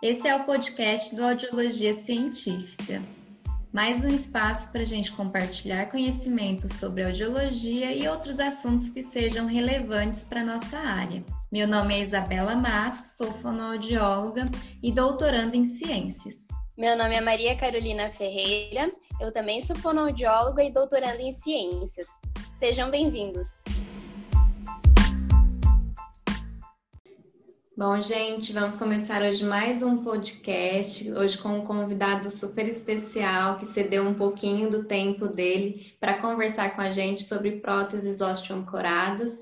Esse é o podcast do Audiologia Científica. Mais um espaço para a gente compartilhar conhecimentos sobre audiologia e outros assuntos que sejam relevantes para a nossa área. Meu nome é Isabela Matos, sou fonoaudióloga e doutoranda em ciências. Meu nome é Maria Carolina Ferreira, eu também sou fonoaudióloga e doutoranda em ciências. Sejam bem-vindos! Bom, gente, vamos começar hoje mais um podcast, hoje com um convidado super especial que cedeu um pouquinho do tempo dele para conversar com a gente sobre próteses osteoancoradas,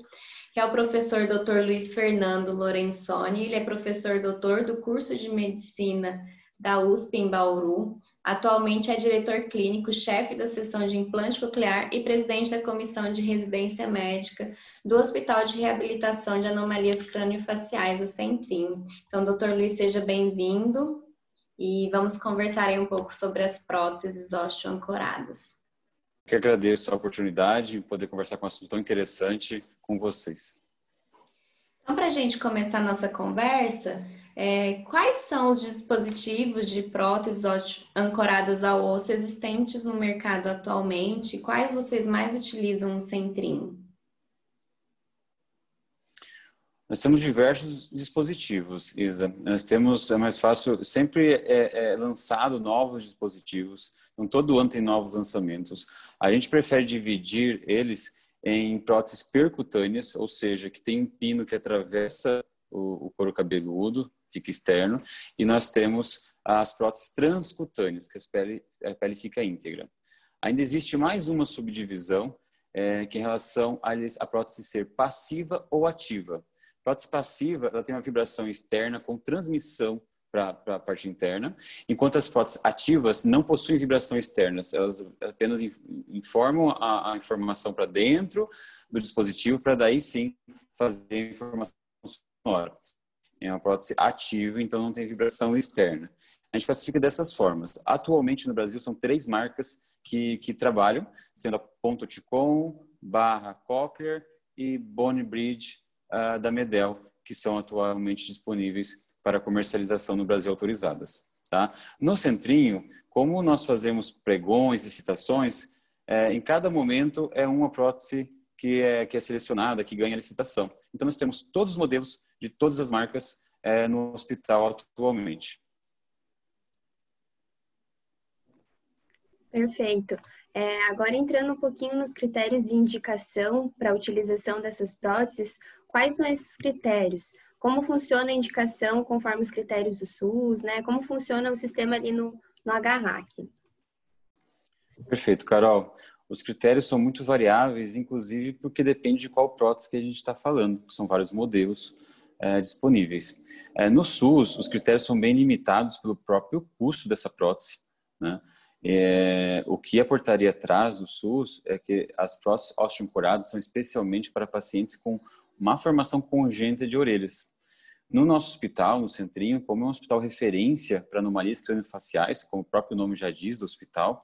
que é o professor Dr. Luiz Fernando Lorenzoni, ele é professor doutor do curso de medicina da USP em Bauru, Atualmente é diretor clínico, chefe da seção de implante coclear e presidente da comissão de residência médica do Hospital de Reabilitação de Anomalias Crânio-Faciais, o Centrinho. Então, doutor Luiz, seja bem-vindo e vamos conversar aí um pouco sobre as próteses osteoancoradas. Que agradeço a oportunidade de poder conversar com um assunto tão interessante com vocês. Então, para a gente começar a nossa conversa, é, quais são os dispositivos de próteses ancoradas ao osso existentes no mercado atualmente? Quais vocês mais utilizam no Centrinho? Nós temos diversos dispositivos, Isa. Nós temos, é mais fácil, sempre é, é lançado novos dispositivos, então todo ano tem novos lançamentos. A gente prefere dividir eles em próteses percutâneas, ou seja, que tem um pino que atravessa o, o couro cabeludo, fica externo, e nós temos as próteses transcutâneas, que a pele, a pele fica íntegra. Ainda existe mais uma subdivisão, é, que é em relação à prótese ser passiva ou ativa. A prótese passiva ela tem uma vibração externa com transmissão para a parte interna, enquanto as próteses ativas não possuem vibração externa, elas apenas informam a, a informação para dentro do dispositivo, para daí sim fazer a informação sonora é uma prótese ativa, então não tem vibração externa. A gente classifica dessas formas. Atualmente no Brasil são três marcas que, que trabalham, sendo a Ponto Ticon, Barra Cochlear e Bone Bridge uh, da Medel, que são atualmente disponíveis para comercialização no Brasil autorizadas. Tá? No Centrinho, como nós fazemos pregões e citações, é, em cada momento é uma prótese que é, que é selecionada, que ganha licitação. Então, nós temos todos os modelos de todas as marcas é, no hospital atualmente. Perfeito. É, agora entrando um pouquinho nos critérios de indicação para a utilização dessas próteses, quais são esses critérios? Como funciona a indicação conforme os critérios do SUS, né? Como funciona o sistema ali no, no HRAC? Perfeito, Carol. Os critérios são muito variáveis, inclusive porque depende de qual prótese que a gente está falando, são vários modelos é, disponíveis. É, no SUS, os critérios são bem limitados pelo próprio custo dessa prótese. Né? É, o que a portaria traz do SUS é que as próteses osteoancoradas são especialmente para pacientes com má formação congênita de orelhas. No nosso hospital, no Centrinho, como é um hospital referência para anomalias craniofaciais, como o próprio nome já diz do hospital,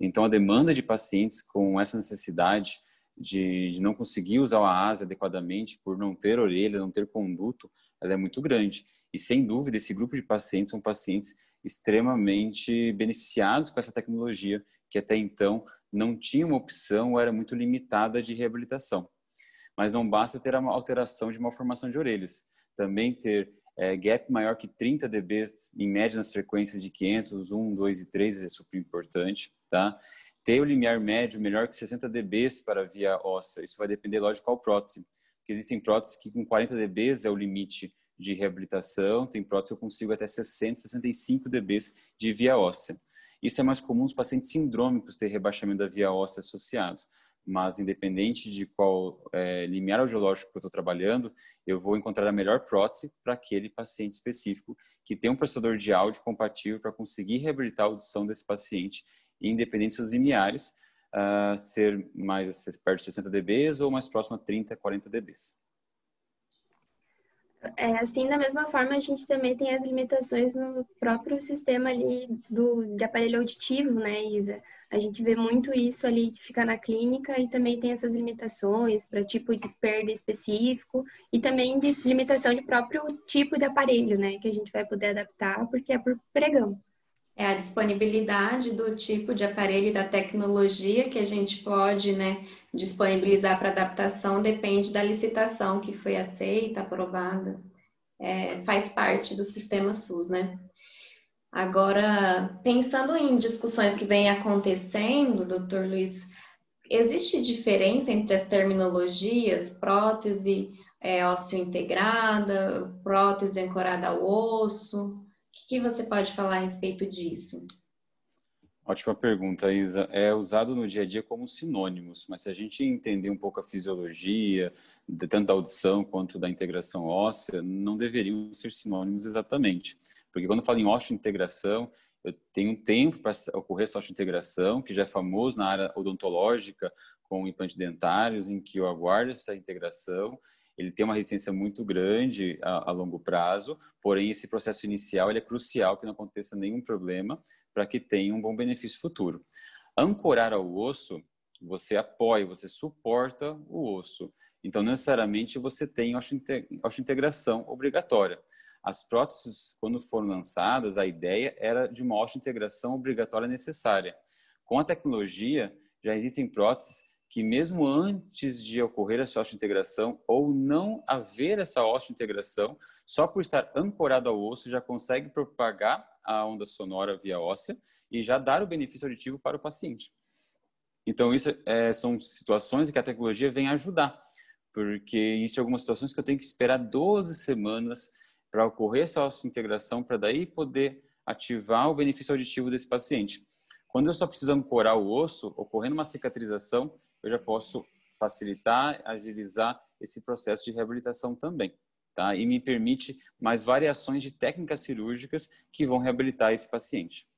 então a demanda de pacientes com essa necessidade de, de, não conseguir usar a asa adequadamente por não ter orelha, não ter conduto, ela é muito grande. E sem dúvida, esse grupo de pacientes são pacientes extremamente beneficiados com essa tecnologia, que até então não tinha uma opção ou era muito limitada de reabilitação. Mas não basta ter a alteração de malformação de orelhas, também ter é, gap maior que 30 dB, em média nas frequências de 500, 1, 2 e 3 é super importante, tá? ter o limiar médio melhor que 60 dB para via óssea. Isso vai depender, lógico, qual prótese. Porque existem próteses que com 40 dB é o limite de reabilitação, tem próteses que eu consigo até 60, 65 dB de via óssea. Isso é mais comum nos pacientes sindrômicos ter rebaixamento da via óssea associado. Mas, independente de qual é, limiar audiológico que eu estou trabalhando, eu vou encontrar a melhor prótese para aquele paciente específico que tem um processador de áudio compatível para conseguir reabilitar a audição desse paciente independente dos limiares, uh, ser mais perto de 60 dB ou mais próximo a 30, 40 dB. É, assim, da mesma forma, a gente também tem as limitações no próprio sistema ali do, de aparelho auditivo, né, Isa? A gente vê muito isso ali que fica na clínica e também tem essas limitações para tipo de perda específico e também de limitação de próprio tipo de aparelho, né, que a gente vai poder adaptar porque é por pregão. É a disponibilidade do tipo de aparelho e da tecnologia que a gente pode, né, disponibilizar para adaptação depende da licitação que foi aceita, aprovada. É, faz parte do sistema SUS, né? Agora, pensando em discussões que vêm acontecendo, doutor Luiz, existe diferença entre as terminologias prótese é, ósseo integrada, prótese ancorada ao osso? O que, você pode falar a respeito disso? Ótima pergunta, Isa. É usado no dia a dia como sinônimos, mas se a gente entender um pouco a fisiologia, tanto da audição quanto da integração óssea, não deveriam ser sinônimos exatamente. Porque quando falo em osteointegração, eu tenho um tempo para ocorrer essa osteointegração, que já é famoso na área odontológica, com implantes dentários, em que eu aguardo essa integração. Ele tem uma resistência muito grande a, a longo prazo, porém esse processo inicial é crucial que não aconteça nenhum problema para que tenha um bom benefício futuro. Ancorar ao osso, você apoia, você suporta o osso. Então, necessariamente, você tem osteointegração obrigatória. As próteses, quando foram lançadas, a ideia era de uma osteointegração obrigatória necessária. Com a tecnologia, já existem próteses que mesmo antes de ocorrer essa osteointegração ou não haver essa osteointegração, só por estar ancorado ao osso já consegue propagar a onda sonora via óssea e já dar o benefício auditivo para o paciente. Então, isso é, são situações que a tecnologia vem ajudar, porque existem algumas situações que eu tenho que esperar 12 semanas para ocorrer essa integração, para daí poder ativar o benefício auditivo desse paciente. Quando eu só preciso ancorar o osso, ocorrendo uma cicatrização, eu já posso facilitar, agilizar esse processo de reabilitação também tá? E me permite mais variações de técnicas cirúrgicas que vão reabilitar esse paciente.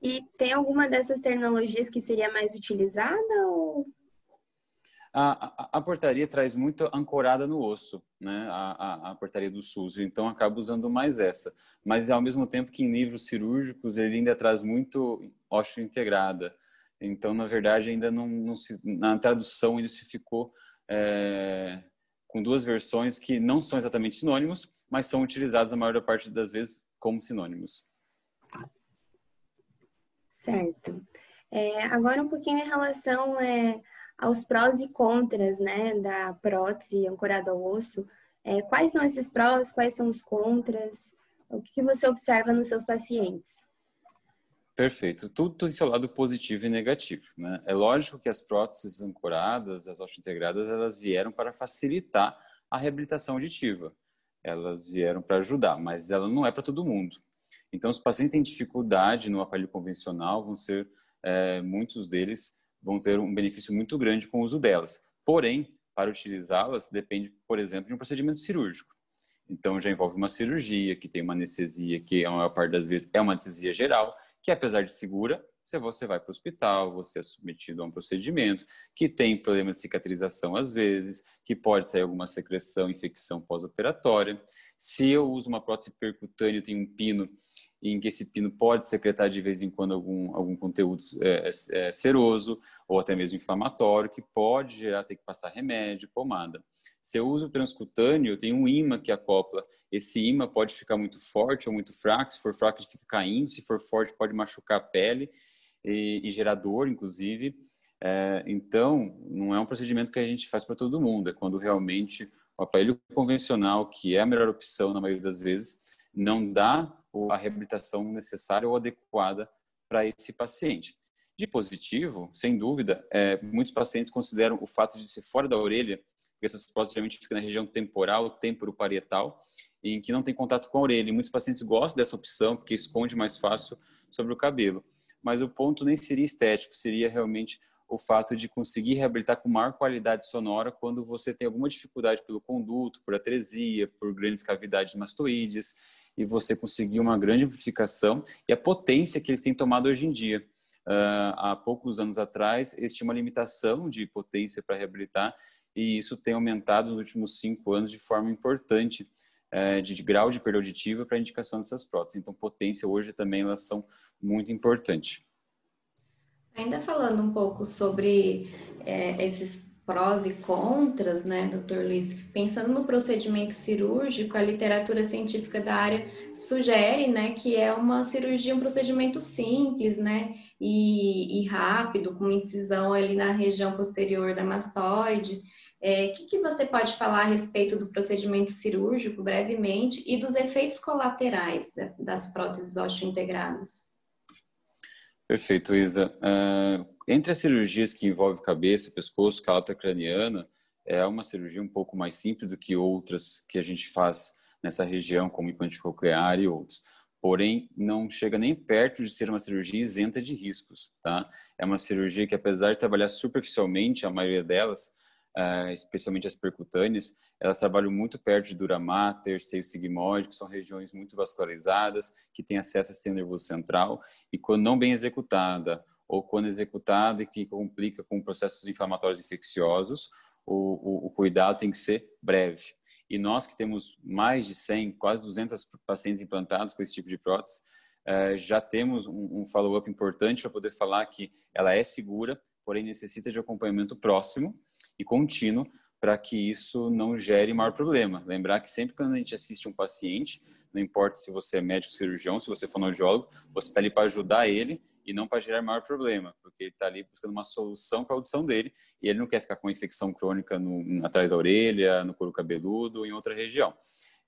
E tem alguma dessas tecnologias que seria mais utilizada ou a, a, a, portaria traz muito ancorada no osso, né? A, a, portaria do SUS, então acaba usando mais essa. Mas ao mesmo tempo que em livros cirúrgicos ele ainda traz muito ósseo integrada. Então, na verdade, ainda não, não se, na tradução se ficou é, com duas versões que não são exatamente sinônimos, mas são utilizados na maior parte das vezes como sinônimos. Certo. É, agora um pouquinho em relação é, aos prós e contras, né, da prótese ancorada ao osso. É, quais são esses prós, quais são os contras? O que você observa nos seus pacientes? Perfeito. Tudo tem seu lado positivo e negativo. Né? É lógico que as próteses ancoradas, as integradas, elas vieram para facilitar a reabilitação auditiva. Elas vieram para ajudar, mas ela não é para todo mundo. Então, os pacientes têm dificuldade no aparelho convencional, vão ser, é, muitos deles vão ter um benefício muito grande com o uso delas. Porém, para utilizá-las, depende, por exemplo, de um procedimento cirúrgico. Então, já envolve uma cirurgia, que tem uma anestesia, que a maior parte das vezes é uma anestesia geral, que apesar de segura, se você vai para o hospital, você é submetido a um procedimento que tem problema de cicatrização às vezes, que pode sair alguma secreção, infecção pós-operatória. Se eu uso uma prótese percutânea, tem um pino em que esse pino pode secretar de vez em quando algum, algum conteúdo é, é, seroso ou até mesmo inflamatório, que pode gerar ter que passar remédio, pomada. Se eu uso transcutâneo, tenho um imã que acopla. Esse imã pode ficar muito forte ou muito fraco. Se for fraco, ele fica caindo. Se for forte, pode machucar a pele e, e gerar dor, inclusive. É, então, não é um procedimento que a gente faz para todo mundo. É quando realmente o aparelho convencional, que é a melhor opção na maioria das vezes, não dá a reabilitação necessária ou adequada para esse paciente. De positivo, sem dúvida, é, muitos pacientes consideram o fato de ser fora da orelha, porque essas próteses geralmente ficam na região temporal, temporo-parietal, em que não tem contato com a orelha. E muitos pacientes gostam dessa opção porque esconde mais fácil sobre o cabelo. Mas o ponto nem seria estético, seria realmente o fato de conseguir reabilitar com maior qualidade sonora quando você tem alguma dificuldade pelo conduto, por atresia, por grandes cavidades mastoídeas, e você conseguir uma grande amplificação e a potência que eles têm tomado hoje em dia. Uh, há poucos anos atrás, eles tinham uma limitação de potência para reabilitar, e isso tem aumentado nos últimos cinco anos de forma importante é, de, de, grau de perda auditiva para a indicação dessas próteses. Então, potência hoje também elas são muito importantes. Ainda falando um pouco sobre é, esses prós e contras, né, doutor Luiz? Pensando no procedimento cirúrgico, a literatura científica da área sugere, né, que é uma cirurgia, um procedimento simples, né, e, e rápido, com incisão ali na região posterior da mastoide. O é, que, que você pode falar a respeito do procedimento cirúrgico, brevemente, e dos efeitos colaterais das próteses osteointegradas? Perfeito, Isa. Uh, entre as cirurgias que envolvem cabeça, pescoço, calota craniana, é uma cirurgia um pouco mais simples do que outras que a gente faz nessa região, como implante coclear e outros. Porém, não chega nem perto de ser uma cirurgia isenta de riscos, tá? É uma cirurgia que, apesar de trabalhar superficialmente, a maioria delas, uh, especialmente as percutâneas, elas trabalham muito perto de dura mater, seio sigmoide, que são regiões muito vascularizadas, que têm acesso ao sistema nervoso central, e quando não bem executada, ou quando executada e que complica com processos inflamatórios infecciosos, o, o, o, cuidado tem que ser breve. E nós que temos mais de 100, quase 200 pacientes implantados com esse tipo de prótese, uh, já temos um follow-up importante para poder falar que ela é segura, porém necessita de acompanhamento próximo e contínuo para que isso não gere maior problema. Lembrar que sempre quando a gente assiste um paciente, não importa se você é médico cirurgião, se você for fonoaudiólogo, você está ali para ajudar ele e não para gerar maior problema, porque ele está ali buscando uma solução para a audição dele e ele não quer ficar com infecção crônica no, atrás da orelha, no couro cabeludo, em outra região.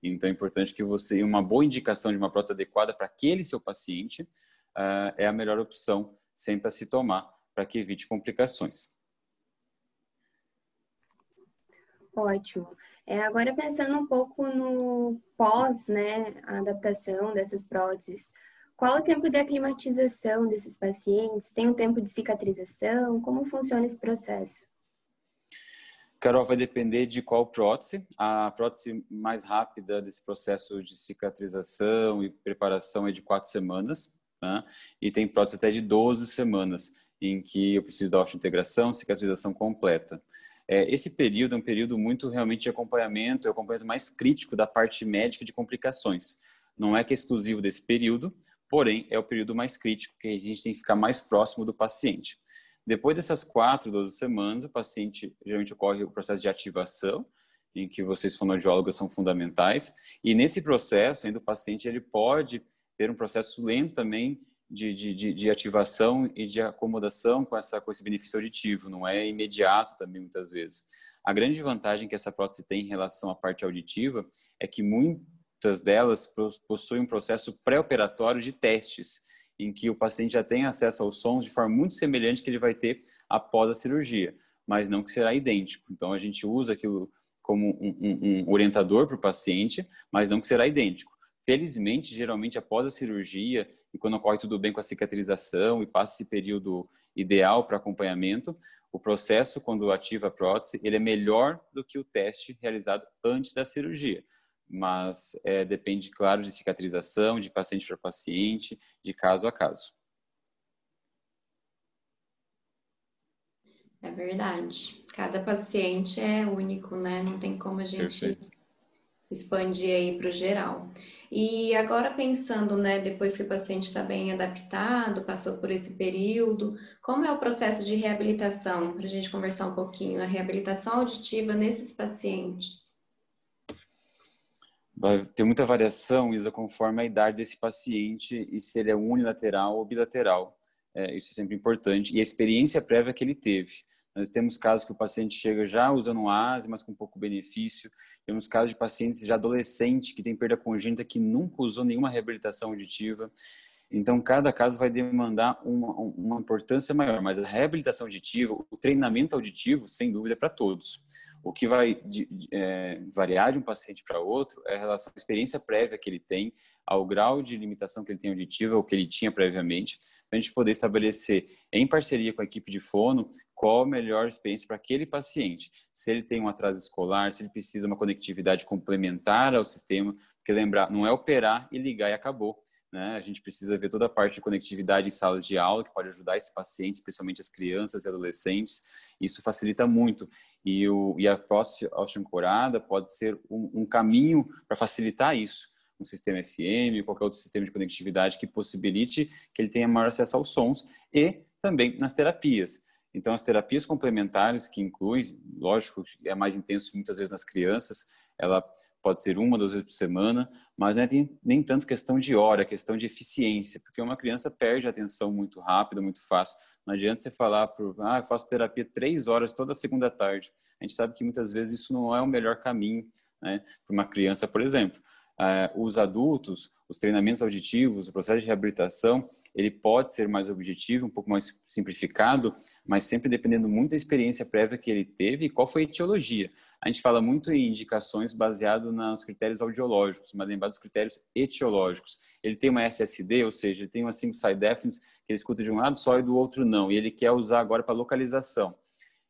Então é importante que você, uma boa indicação de uma prótese adequada para aquele seu paciente uh, é a melhor opção sempre a se tomar para que evite complicações. Ótimo. É, agora pensando um pouco no pós, né, a adaptação dessas próteses, qual o tempo de aclimatização desses pacientes? Tem um tempo de cicatrização? Como funciona esse processo? Carol, vai depender de qual prótese. A prótese mais rápida desse processo de cicatrização e preparação é de quatro semanas, né? e tem prótese até de 12 semanas, em que eu preciso da integração, cicatrização completa. É, esse período é um período muito realmente de acompanhamento, é o acompanhamento mais crítico da parte médica de complicações. Não é que é exclusivo desse período, porém é o período mais crítico que a gente tem que ficar mais próximo do paciente. Depois dessas quatro, 12 semanas, o paciente geralmente ocorre o processo de ativação, em que vocês fonoaudiólogas são fundamentais, e nesse processo ainda o paciente ele pode ter um processo lento também de, de, de, ativação e de acomodação com, essa, com esse benefício auditivo, não é imediato também muitas vezes. A grande vantagem que essa prótese tem em relação à parte auditiva é que muitas delas possuem um processo pré-operatório de testes, em que o paciente já tem acesso aos sons de forma muito semelhante que ele vai ter após a cirurgia, mas não que será idêntico. Então a gente usa aquilo como um, um, um orientador para o paciente, mas não que será idêntico. Felizmente, geralmente após a cirurgia e quando ocorre tudo bem com a cicatrização e passa esse período ideal para acompanhamento, o processo quando ativa a prótese, ele é melhor do que o teste realizado antes da cirurgia. Mas é, depende, claro, de cicatrização, de paciente para paciente, de caso a caso. É verdade. Cada paciente é único, né? Não tem como a gente Perfeito. Expandir aí para o geral. E agora pensando, né, depois que o paciente está bem adaptado, passou por esse período, como é o processo de reabilitação? Para a gente conversar um pouquinho, a reabilitação auditiva nesses pacientes. Vai ter muita variação, Isa, conforme a idade desse paciente e se ele é unilateral ou bilateral. É, isso é sempre importante. E a experiência prévia que ele teve. Nós temos casos que o paciente chega já usando um ASE, mas com pouco benefício. Temos casos de pacientes já adolescente que tem perda congênita que nunca usou nenhuma reabilitação auditiva. Então, cada caso vai demandar uma, uma importância maior, mas a reabilitação auditiva, o treinamento auditivo, sem dúvida, é para todos. O que vai de, é, variar de um paciente para outro é a relação à experiência prévia que ele tem, ao grau de limitação que ele tem auditiva, ou que ele tinha previamente, para a gente poder estabelecer, em parceria com a equipe de fono, qual a melhor experiência para aquele paciente. Se ele tem um atraso escolar, se ele precisa de uma conectividade complementar ao sistema, porque lembrar, não é operar e ligar e acabou. Né? A gente precisa ver toda a parte de conectividade em salas de aula, que pode ajudar esse paciente, especialmente as crianças e adolescentes. Isso facilita muito. E, o, e a próstata pode ser um, um caminho para facilitar isso um sistema FM, qualquer outro sistema de conectividade que possibilite que ele tenha maior acesso aos sons e também nas terapias. Então, as terapias complementares, que incluem, lógico, é mais intenso muitas vezes nas crianças, ela pode ser uma, duas vezes por semana, mas não é nem, tanto questão de hora, é questão de eficiência, porque uma criança perde a atenção muito rápido, muito fácil. Não adianta você falar, por, ah, eu faço terapia três horas toda segunda tarde. A gente sabe que muitas vezes isso não é o melhor caminho né, para uma criança, por exemplo. Uh, os adultos, os treinamentos auditivos, o processo de reabilitação, ele pode ser mais objetivo, um pouco mais simplificado, mas sempre dependendo muito da experiência prévia que ele teve e qual foi a etiologia. A gente fala muito em indicações baseado nos critérios audiológicos, mas lembrar dos critérios etiológicos. Ele tem uma SSD, ou seja, ele tem uma single side deafness que ele escuta de um lado só e do outro não, e ele quer usar agora para localização.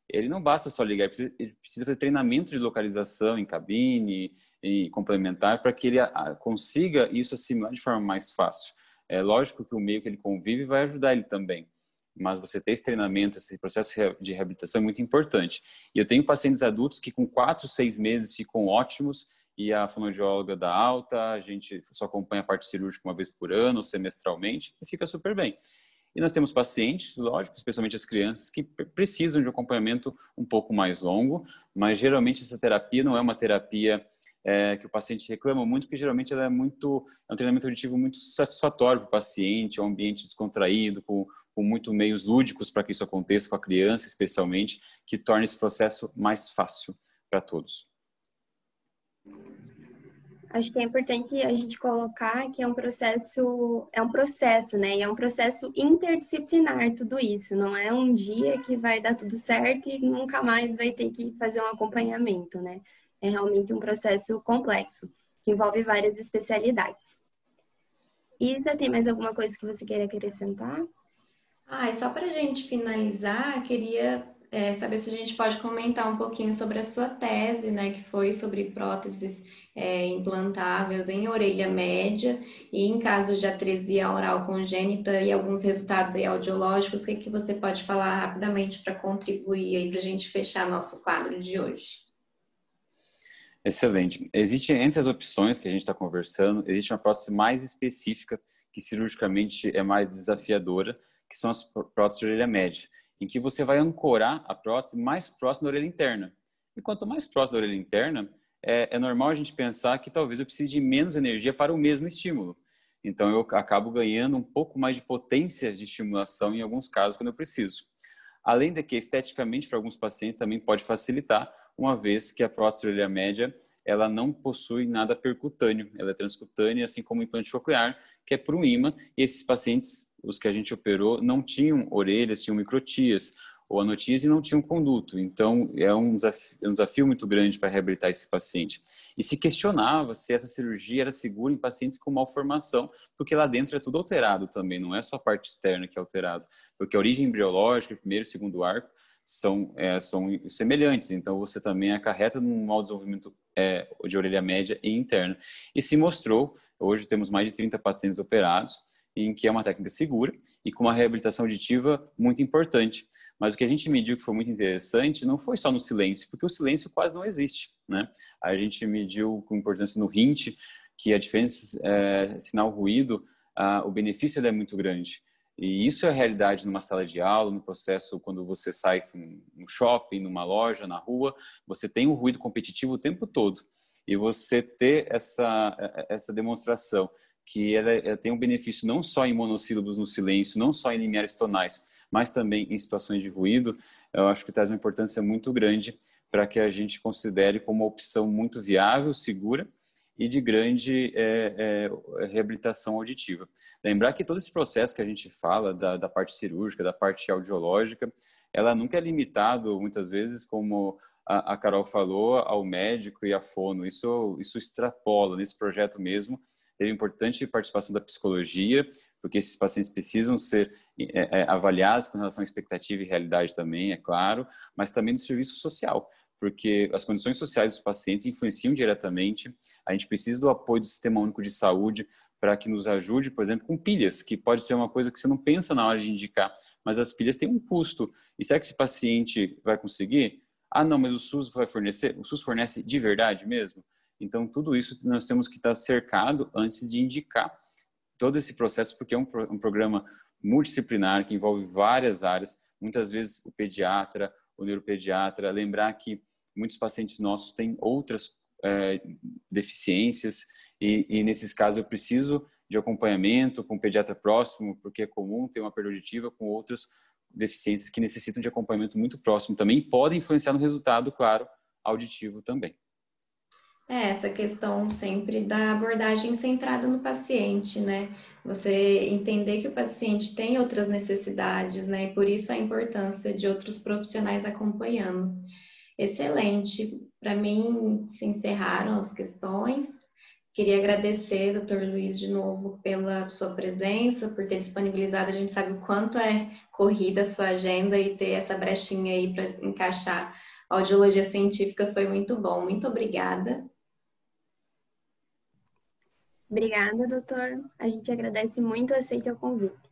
Ele não basta só ligar, ele precisa fazer treinamento de localização em cabine e complementar para que ele consiga isso assimilar de forma mais fácil. É lógico que o meio que ele convive vai ajudar ele também, mas você ter esse treinamento, esse processo de reabilitação é muito importante. E eu tenho pacientes adultos que com quatro, seis meses ficam ótimos e a fonoaudióloga dá alta, a gente só acompanha a parte cirúrgica uma vez por ano, semestralmente, e fica super bem. E nós temos pacientes, lógico, especialmente as crianças, que precisam de um acompanhamento um pouco mais longo, mas geralmente essa terapia não é uma terapia é, que o paciente reclama muito, porque geralmente ela é muito é um treinamento auditivo muito satisfatório para o paciente, é um ambiente descontraído, com, com muito meios lúdicos para que isso aconteça com a criança, especialmente, que torna esse processo mais fácil para todos. Acho que é importante a gente colocar que é um processo, é um processo, né? E é um processo interdisciplinar tudo isso. Não é um dia que vai dar tudo certo e nunca mais vai ter que fazer um acompanhamento, né? É realmente um processo complexo, que envolve várias especialidades. Isa, tem mais alguma coisa que você queira acrescentar? Ah, e só para a gente finalizar, queria é, saber se a gente pode comentar um pouquinho sobre a sua tese, né, que foi sobre próteses é, implantáveis em orelha média e em casos de atresia oral congênita e alguns resultados aí audiológicos. O que, que você pode falar rapidamente para contribuir aí para a gente fechar nosso quadro de hoje? Excelente. Existe, entre as opções que a gente está conversando, existe uma prótese mais específica, que cirurgicamente é mais desafiadora, que são as próteses de orelha média, em que você vai ancorar a prótese mais próximo da orelha interna. E quanto mais próximo da orelha interna, é, é normal a gente pensar que talvez eu precise de menos energia para o mesmo estímulo. Então, eu acabo ganhando um pouco mais de potência de estimulação em alguns casos, quando eu preciso. Além de que, esteticamente, para alguns pacientes também pode facilitar, uma vez que a prótese de orelha média ela não possui nada percutâneo, ela é transcutânea, assim como o implante coclear, que é por um imã, e esses pacientes, os que a gente operou, não tinham orelhas, tinham microtias, ou anotias e não tinham conduto. Então, é um desafio, é um desafio muito grande para reabilitar esse paciente. E se questionava se essa cirurgia era segura em pacientes com malformação, porque lá dentro é tudo alterado também, não é só a parte externa que é alterado, porque a origem embriológica, primeiro e segundo arco, são, é, são semelhantes, então você também acarreta num mau desenvolvimento é, de orelha média e interna. E se mostrou, hoje temos mais de 30 pacientes operados, em que é uma técnica segura e com uma reabilitação auditiva muito importante. Mas o que a gente mediu que foi muito interessante não foi só no silêncio, porque o silêncio quase não existe. Né? A gente mediu com importância no hint que a diferença é, sinal-ruído, o benefício é muito grande. E isso é a realidade numa sala de aula, no processo quando você sai no shopping, numa loja, na rua, você tem um ruído competitivo o tempo todo. E você ter essa, essa demonstração que ela, ela, tem um benefício não só em monossílabos no silêncio, não só em limiares tonais, mas também em situações de ruído, eu acho que traz uma importância muito grande para que a gente considere como uma opção muito viável, segura e de grande é, é, reabilitação auditiva. Lembrar que todo esse processo que a gente fala da, da, parte cirúrgica, da parte audiológica, ela nunca é limitado, muitas vezes, como a, a Carol falou, ao médico e à fono. Isso, isso extrapola nesse projeto mesmo. Teve importante participação da psicologia, porque esses pacientes precisam ser é, é, avaliados com relação à expectativa e realidade também, é claro, mas também do serviço social porque as condições sociais dos pacientes influenciam diretamente. A gente precisa do apoio do Sistema Único de Saúde para que nos ajude, por exemplo, com pilhas, que pode ser uma coisa que você não pensa na hora de indicar, mas as pilhas têm um custo. E será que esse paciente vai conseguir? Ah, não, mas o SUS vai fornecer? O SUS fornece de verdade mesmo? Então, tudo isso nós temos que estar cercado antes de indicar todo esse processo, porque é um, um programa multidisciplinar que envolve várias áreas, muitas vezes o pediatra, o neuropediatra, lembrar que muitos pacientes nossos têm outras é, deficiências e, e, nesses casos eu preciso de acompanhamento com o pediatra próximo, porque é comum ter uma perda auditiva com outras deficiências que necessitam de acompanhamento muito próximo também podem influenciar no resultado, claro, auditivo também. É, essa questão sempre da abordagem centrada no paciente, né? Você entender que o paciente tem outras necessidades, né? E por isso a importância de outros profissionais acompanhando. Excelente. Para mim, se encerraram as questões. Queria agradecer, doutor Luiz, de novo pela sua presença, por ter disponibilizado. A gente sabe o quanto é corrida a sua agenda e ter essa brechinha aí para encaixar a audiologia científica foi muito bom. Muito obrigada. Obrigada, doutor. A gente agradece muito aceita o convite.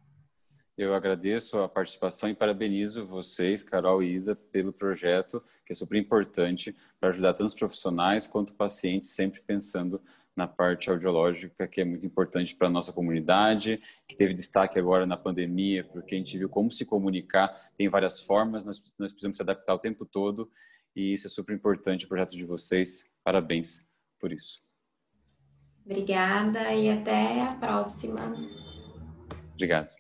Eu agradeço a participação e parabenizo vocês, Carol e Isa, pelo projeto, que é super importante para ajudar tanto os profissionais quanto pacientes, sempre pensando na parte audiológica, que é muito importante para a nossa comunidade, que teve destaque agora na pandemia, porque a gente viu como se comunicar, tem várias formas, nós, nós precisamos se adaptar o tempo todo, e isso é super importante, o projeto de vocês. Parabéns por isso. Obrigada e até a próxima. Obrigado.